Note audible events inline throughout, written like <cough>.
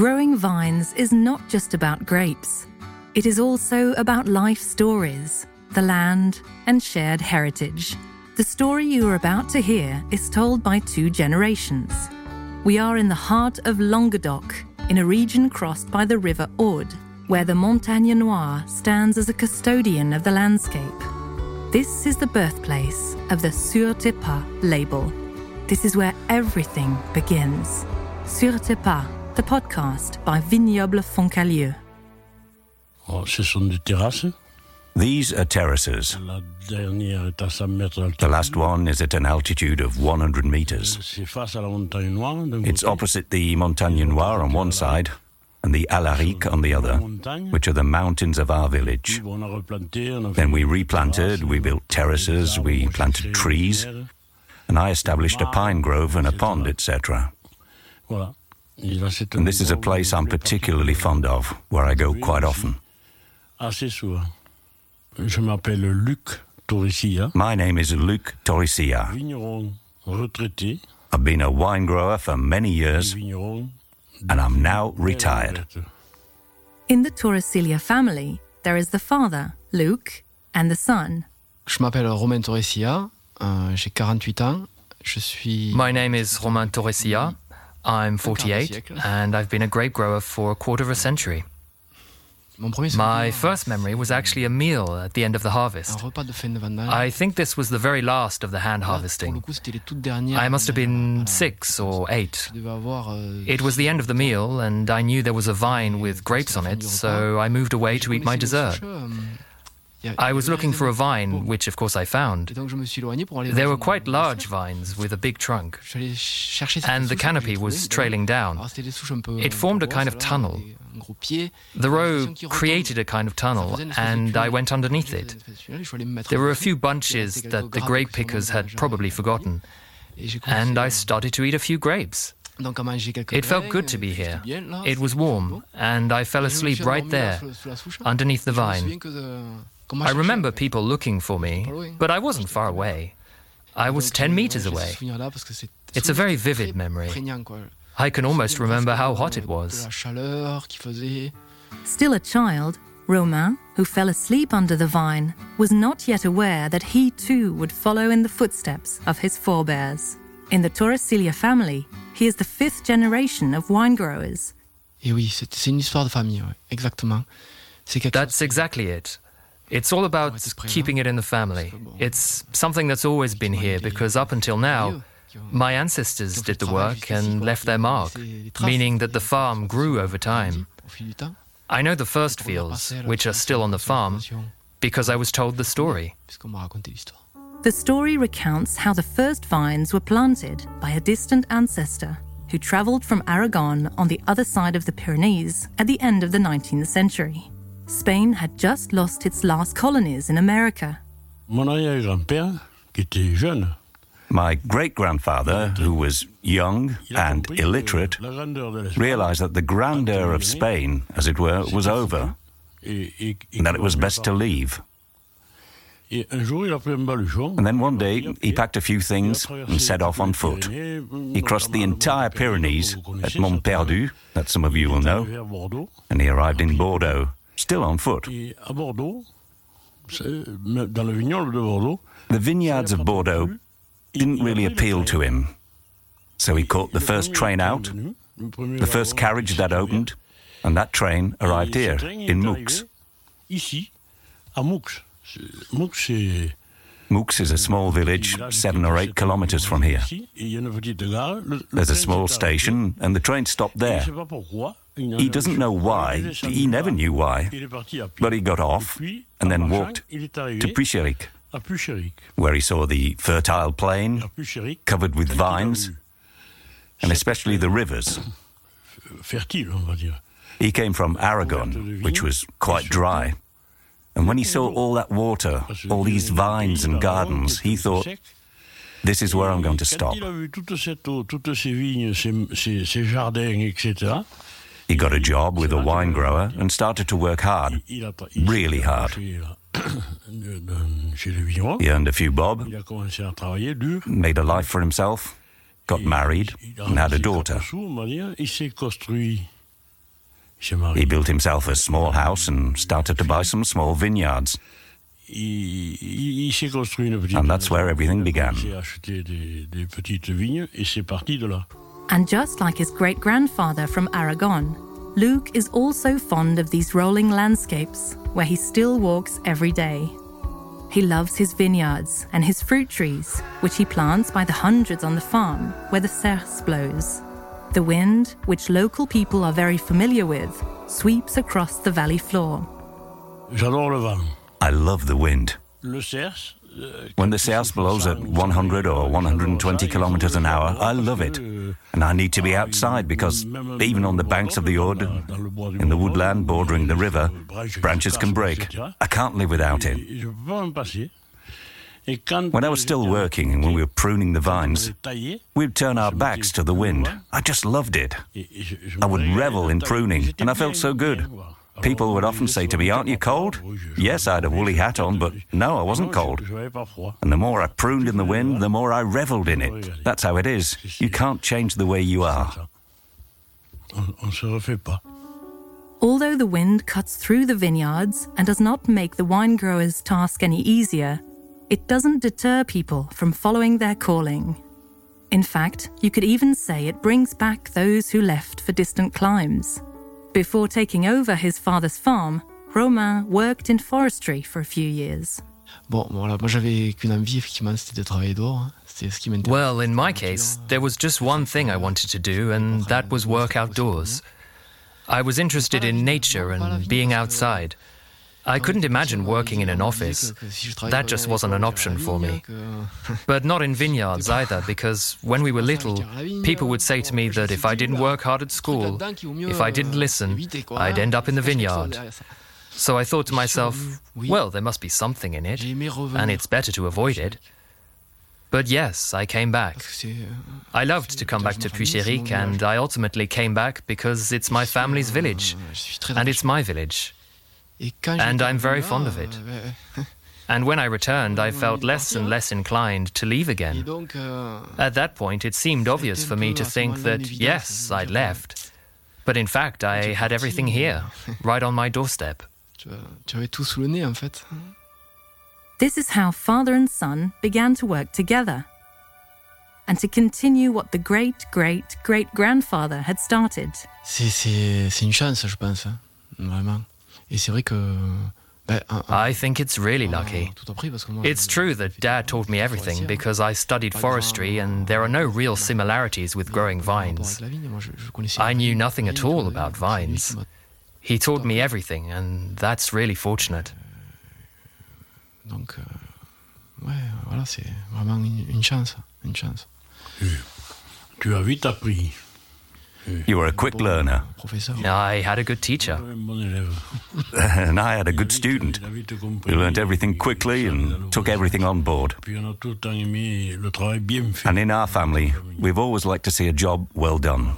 Growing vines is not just about grapes. It is also about life stories, the land, and shared heritage. The story you are about to hear is told by two generations. We are in the heart of Languedoc, in a region crossed by the River Aude, where the Montagne Noire stands as a custodian of the landscape. This is the birthplace of the Sur Pas label. This is where everything begins. Sur Pas, the podcast by Vignoble Foncalieu. Oh, ce sont des terrasses. These are terraces. La dernière est à 100 mètres d'altitude. The last one is at an altitude of 100 meters. C'est face à la montagne noire. d'un It's opposite the Montagne Noire on one side and the Alaric on the other, which are the mountains of our village. On a replanté, on a fait Then we replanted, we built terraces, we planted trees, and I established a pine grove and a pond, etc. Voilà. Et là, c'est un And this is a place I'm particularly fond of, where I go quite often. Assez souvent. Je m'appelle Luc Torresia, My name is Luc Torresia. vigneron retraité, I've been a wine grower for many years, and I'm now retired. In the Torresilia family, there is the father, Luc, and the son, Je m'appelle Romain Torresia, euh, j'ai 48 ans, je suis... My name is Romain Torresia. I'm 48 <laughs> and I've been a grape grower for a quarter of a century. My first memory was actually a meal at the end of the harvest. repas de fin de vendange. I think this was the very last of the hand Là, Pour le harvesting. coup, c'était les toutes dernières. I must have been six or eight. Je devais avoir, euh, It was the end of the meal, and I knew there was a vine with grapes on it, so I moved away to eat my dessert. Euh, I was looking for a vine, which of course I found. donc je me suis éloigné pour aller There were quite large vines with a big trunk, Je suis allé chercher ces and the canopy was trailing down. Alors, c'était des souches un peu- It formed a kind of tunnel. des- un gros pied. The row created a kind of tunnel, and I went underneath it. There were a few bunches that the grape pickers had probably forgotten, and I started to eat a few grapes. It felt good to be here. It was warm, and I fell asleep right there, underneath the vine. I remember people looking for me, but I wasn't far away. I was 10 meters away. It's a very vivid memory. I can almost remember how hot it was. Still a child, Romain, who fell asleep under the vine, was not yet aware that he too would follow in the footsteps of his forebears. In the Torresilia family, he is the fifth generation of wine growers. Oui, c'est c'est une histoire de famille, exactement. That's exactly it. It's all about keeping it in the family. It's something that's always been here because up until now, my ancestors did the work and left their mark, meaning that the farm grew over time. au fil du temps. I know the first fields, which are still on the farm, because I was told the story. Puisqu'on m'a raconté l'histoire. The story recounts how the first vines were planted by a distant ancestor who travelled from Aragon on the other side of the Pyrenees at the end of the 19th century. Spain had just lost its last colonies in America. Mon arrière-grand-père, qui était jeune, My great grandfather, who was young and illiterate, la grandeur de l'Espagne realized that the grandeur of Spain, as it were, was over, and that it was best to leave. pas. Et un jour, il a pris un baluchon. And then one day, he packed a few things and set off on foot. He crossed the entire Pyrenees at connaissez Mont. Perdu, that some of you will know, and he arrived in Bordeaux, still on foot. Et à Bordeaux, c'est- dans le vignoble de Bordeaux, The vineyards of Bordeaux didn't really appeal to him, so he caught the first train out, venu, le premier the first carriage that opened, and that train arrived here in Moux. Ici, à Moux. Moux is a small village seven or eight kilometers from here. There's a small station, and the train stopped there. He doesn't know why, he never knew why, but he got off and then walked to arrivé Puichéric, where he saw the fertile plain covered with vines, and especially the rivers. He came from Aragon, which was quite dry. And when he saw all that water, all these vines and gardens, he thought, this is where I'm going to stop. He got a job with a wine grower and started to work hard. il a, il Really hard. approché, <coughs> là, de- de- chez le vigneron. He earned a few bob, Il a commencé à travailler dur. made a life for himself, got married, and had a daughter. He built himself a small house and started to buy some small vineyards. And that's where everything began. And just like his great grandfather from Aragon, Luc is also fond of these rolling landscapes where he still walks every day. He loves his vineyards and his fruit trees, which he plants by the hundreds on the farm where the Cers blows. The wind, which local people are very familiar with, sweeps across the valley floor. J'adore le vent. I love the wind. Le Cers, euh, When the South blows at 100 or 120 kilometers an hour, I love it. And I need to be outside because even on the banks of the Aude, in the woodland bordering the river, branches can break. I can't live without it. When I was still working and when we were pruning the vines, we'd turn our backs to the wind. I just loved it. I would revel in pruning, and I felt so good. People would often say to me, Aren't you cold? Yes, I had a woolly hat on, but no, I wasn't cold. And the more I pruned in the wind, the more I revelled in it. That's how it is. You can't change the way you are. On, on se refait pas. Although the wind cuts through the vineyards and does not make the wine grower's task any easier, it doesn't deter people from following their calling. In fact, you could even say it brings back those who left for distant climes. Before taking over his father's farm, Romain worked in forestry for a few years. Bon, voilà, moi j'avais qu'une envie, effectivement, c'était de travailler dehors. hein. C'était ce qui m'intéressait. Well, in my case, there was just one thing I wanted to do, and that was work outdoors. I was interested in nature and being outside. I couldn't imagine working in an office. That just wasn't an option for me. But not in vineyards either, because when we were little, people would say to me that if I didn't work hard at school, if I didn't listen, I'd end up in the vineyard. So I thought to myself, well, there must be something in it, and it's better to avoid it. But yes, I came back. I loved to come back to Puichéric, and I ultimately came back because it's my family's village, and it's my village. And I'm very fond of it. Ah, <laughs> and when I returned, I felt less and less inclined to leave again. Euh, At that point, it seemed obvious for me to think that, yes, I'd left. But in fact, I had everything here, <laughs> right on my doorstep. Tu tu avais tout sous le nez, en fait. This is how father and son began to work together and to continue what the great great great grandfather had started. C'est- C'est c'est une chance, je pense. hein. Vraiment. Et c'est vrai que. ben, un- un- I think it's really lucky. tout appris parce que moi, It's true that Dad taught me everything because I studied forestry and there are no euh, real similarities with growing vines. avec la vigne, moi, je- je connaissais I knew nothing at all euh, about vigne. C'est lui vines. He taught me everything, and that's really fortunate. Euh, donc, euh, ouais, voilà, c'est vraiment une, une chance. Une chance. Tu as vite appris. You were a quick learner, I had a good teacher. Un bon élève. and I had a good student We a vite compris. who learnt everything quickly and took everything on board. Puis on a tout le temps aimé le travail bien fait. And in our family, we've always liked to see a job well done.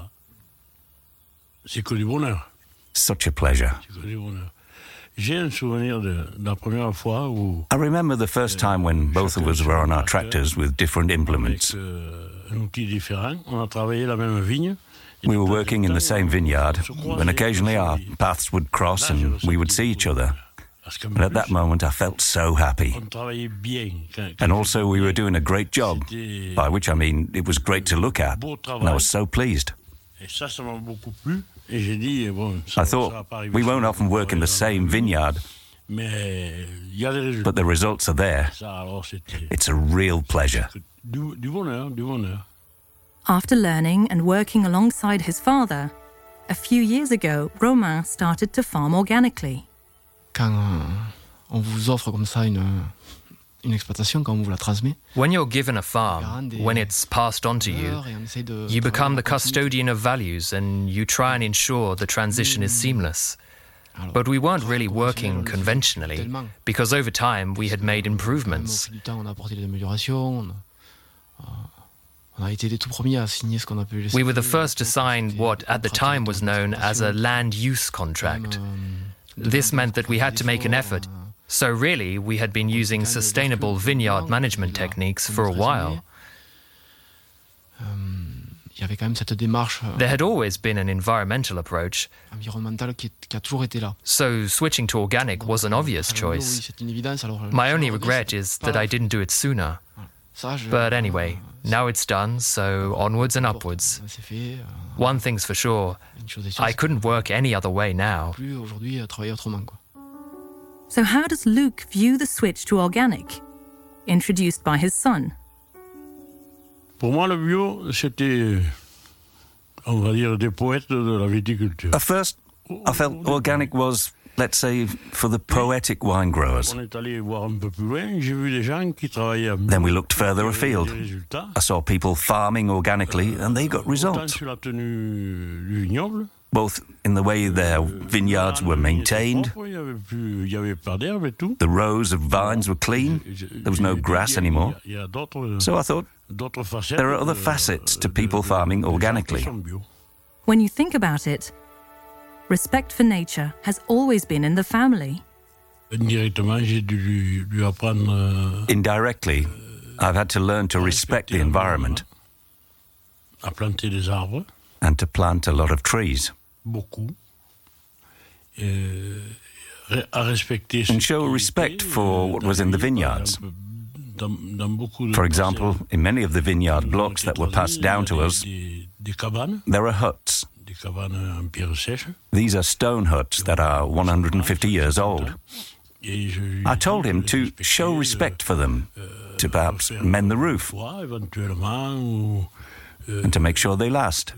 C'est que du bonheur. Such a pleasure. C'est que du bonheur. J'ai un souvenir de, de la première fois où, I remember the first euh, time when both of us were on our tractors with different implements. Euh, We were working in the same vineyard, and occasionally our paths would cross and we would see each other. And at that moment, I felt so happy. And also, we were doing a great job, by which I mean it was great to look at, and I was so pleased. I thought, we won't often work in the same vineyard, but the results are there. It's a real pleasure. After learning and working alongside his father, a few years ago, Romain started to farm organically. Quand euh, on vous offre comme ça une, euh, une exploitation, quand on vous la transmet, When you're given a farm, when it's passed on to you, et on essaye de you become the travailler en continu. custodian of values and you try and ensure the transition is hmm. seamless. But we weren't really working conventionally because over time we had made improvements. We were the first to sign what at the time was known as a land use contract. This meant that we had to make an effort. So, really, we had been using sustainable vineyard management techniques for a while. There had always been an environmental approach. So switching to organic was an obvious choice. My only regret is that I didn't do it sooner. But anyway, now it's done, so onwards and upwards. One thing's for sure, I couldn't work any other way now. So, how does Luc view the switch to organic, introduced by his son? Pour moi, le bio, c'était, euh, on va dire, des poètes de la viticulture. At first, I felt organic was, let's say, for the poetic wine growers. On est allé voir un peu plus loin, j'ai vu des gens qui travaillaient. Then we looked further afield. I saw people farming organically, and they got results, sur la tenue du vignoble. both in the way euh, their vineyards were maintained, Il y avait plus, il y avait pas d'herbe et tout. the rows of vines were clean, there was no grass anymore. Il y a d'autres, So I thought, there are other facets to people farming des gens qui organically. When you think about it, respect for nature has always been in the family. Indirectement, j'ai dû lui, lui apprendre euh, Indirectly, I've had to learn to respect the environment à planter des arbres, and to plant a lot of trees. beaucoup. Re- à respecter ce And show respect euh, for euh, what was in the les pays, par vineyards. exemple, dans- dans beaucoup de For example, in many of the vineyard blocks that were passed down to us, il y a Des, des cabanes, there are huts. Des cabanes en pierre sèche. These are stone huts that are 150 years old. Et je lui I told him to show euh, respect for them, to perhaps mend the roof, fois, éventuellement, ou and to make sure they last.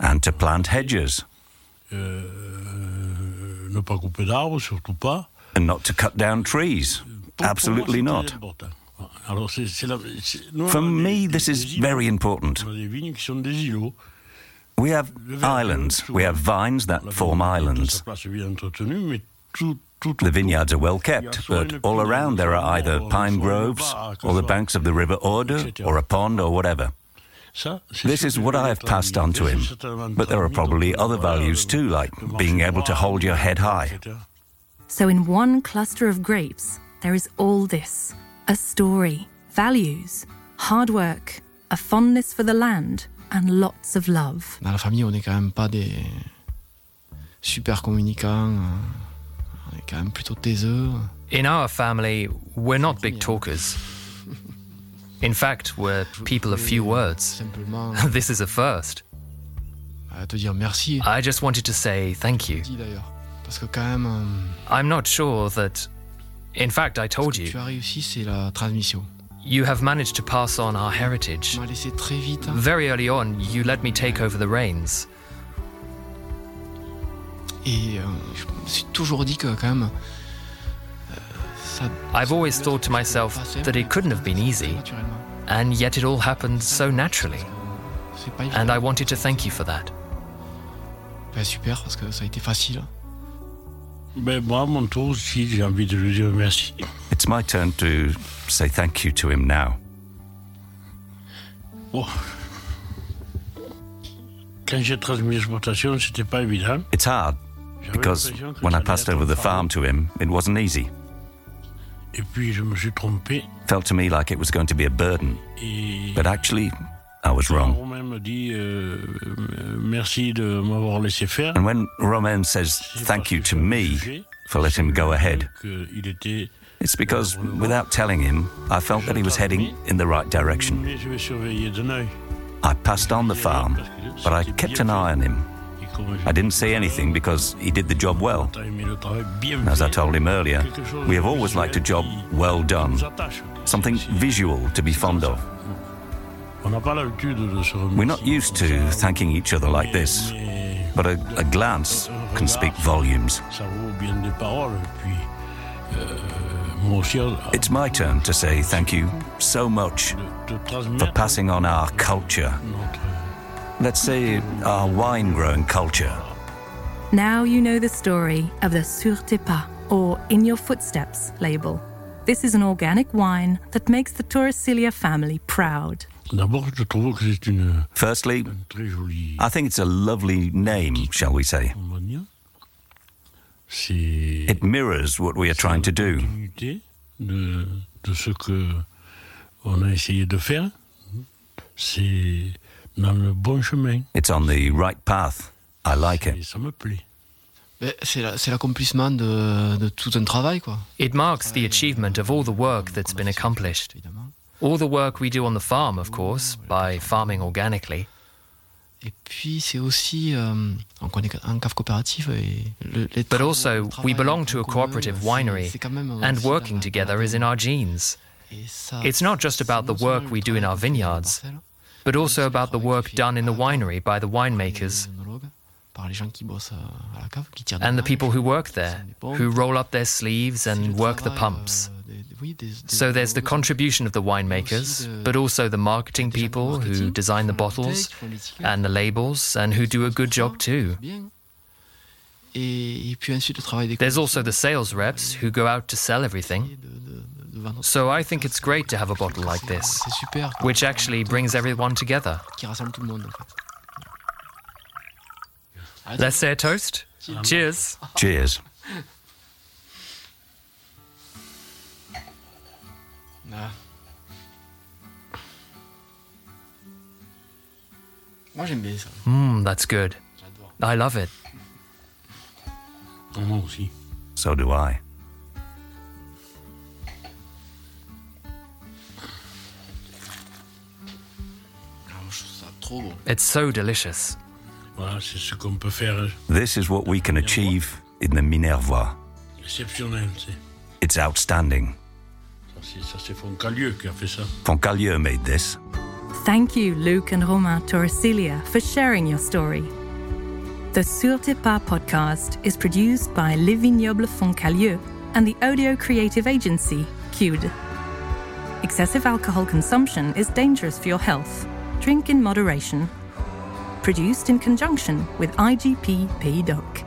and to plant hedges, ne pas couper d'arbres, surtout pas. and not to cut down trees. Absolutely not. C'est très important. Alors, c'est- c'est la- c'est- nous, For me, this is very important. On a des vignes qui sont des îlots. We have islands, we have vines that form vigne est à islands. sa place bien entretenue, mais tout- tout The vineyards are well il y a kept, but all around there are either pine groves or the banks of the River Aude or a pond or whatever. This is what I have passed on to him. But there are probably other values too, like being able to hold your head high. So, in one cluster of grapes, there is all this a story, values, hard work, a fondness for the land, and lots of love. Dans la famille, on n'est quand même pas des super communicants. On est quand même plutôt taiseux. In our family, we're not big talkers. In fact, we're people of few words. <laughs> This is a first. te dire merci. I just wanted to say thank you. Dis d'ailleurs. Parce que quand même, euh, I'm not sure that. In fact, I told you, tu as réussi, c'est la transmission. you have managed to pass on our heritage. Tu m'as laissé très vite. Very early on, you let me take over the reins. Et euh, je me suis toujours dit que quand même, euh, ça. I've always thought to myself that it couldn't have been easy, and yet it all happened so naturally. C'est pas évident. And I wanted to thank you for that. Ben, super, parce que ça a été facile. Ben, moi, à mon tour aussi, j'ai envie de lui dire merci. It's my turn to say thank you to him now. Bon. Quand j'ai transmis l'exploitation, c'était pas évident. It's hard because when I passed over the farm to him, it wasn't easy. Et puis, je me suis trompé. Felt to me like it was going to be a burden, but actually, I was wrong. Romain me dit euh, euh, merci de m'avoir laissé faire. And when Romain says thank you to me for letting him go ahead, it's because without telling him, I felt that he was heading in the right direction. Mais je vais surveiller d'un œil. I passed on the farm, but I kept an eye on him. Et comme je- I didn't say anything because he did the job well. T'as aimé le travail bien As I told him earlier, we have always liked a job well done, something visual to be fond of. We're not used to thanking each other like this, but a, a glance can speak volumes. ça vaut bien des paroles. Et puis, euh, moi aussi, à- It's my turn to say thank you so much de, de for passing on our culture. Let's say our wine growing culture. Now you know the story of the Sur tes pas or In Your Footsteps label. This is an organic wine that makes the Torresilia family proud. D'abord, je trouve que c'est une, Firstly, une très jolie. I think it's a lovely name, shall we say. on va dire. C'est It mirrors what we are trying to do. de, de ce que on a essayé de faire. C'est dans le bon chemin. It's on the right path. I like it. ça me plaît. C'est l'accomplissement de, de tout un travail, quoi. It marks the achievement of all the work that's been accomplished. Évidemment. All the work we do on the farm, of course, by farming organically. Et puis c'est aussi, euh, donc on est en cave coopérative et le, les But also, we belong to a cooperative winery, c'est quand même and working together is in our genes. It's not just about the work we do in our travail qui est fait dans la vineyards, but also about the work done in the winery by the winemakers par les œnologues, par les gens qui bossent à à la cave, qui tirent des and the people who work there, sont des pompes. who roll up their sleeves and work the pumps. Euh, des- des- oui, des- des So there's the contribution of the winemakers, but also the marketing des gens du people who design the qui font la bouteille, bottles qui font l'étiquette, and the labels and who do a good job too. bien. Et, et puis ensuite le travail des There's also the sales reps who go out to sell everything. So I think it's great to have a bottle like this, C'est super. quoi. which actually brings everyone together. Qui rassemble tout le monde en fait. Let's say a toast. Cheers. Cheers. Ah. Moi j'aime bien ça. Mmm, that's good. J'adore. I love it. Moi aussi. So do I. Ah, moi, je trouve ça trop bon. It's so delicious. Voilà, c'est ce qu'on peut faire This is what we can achieve in the Minervois. exceptionnel. c'est- It's outstanding. Ça, c'est- Ça, c'est Foncalieu qui a fait ça. Foncalieu made this. Thank you, Luc and Romain Torresilia, for sharing your story. The Sur Tes Pas podcast is produced by Les Vignobles Foncalieu and the audio creative agency, Cued. Excessive alcohol consumption is dangerous for your health. Drink in moderation. Produced in conjunction with IGP Pays d'Oc.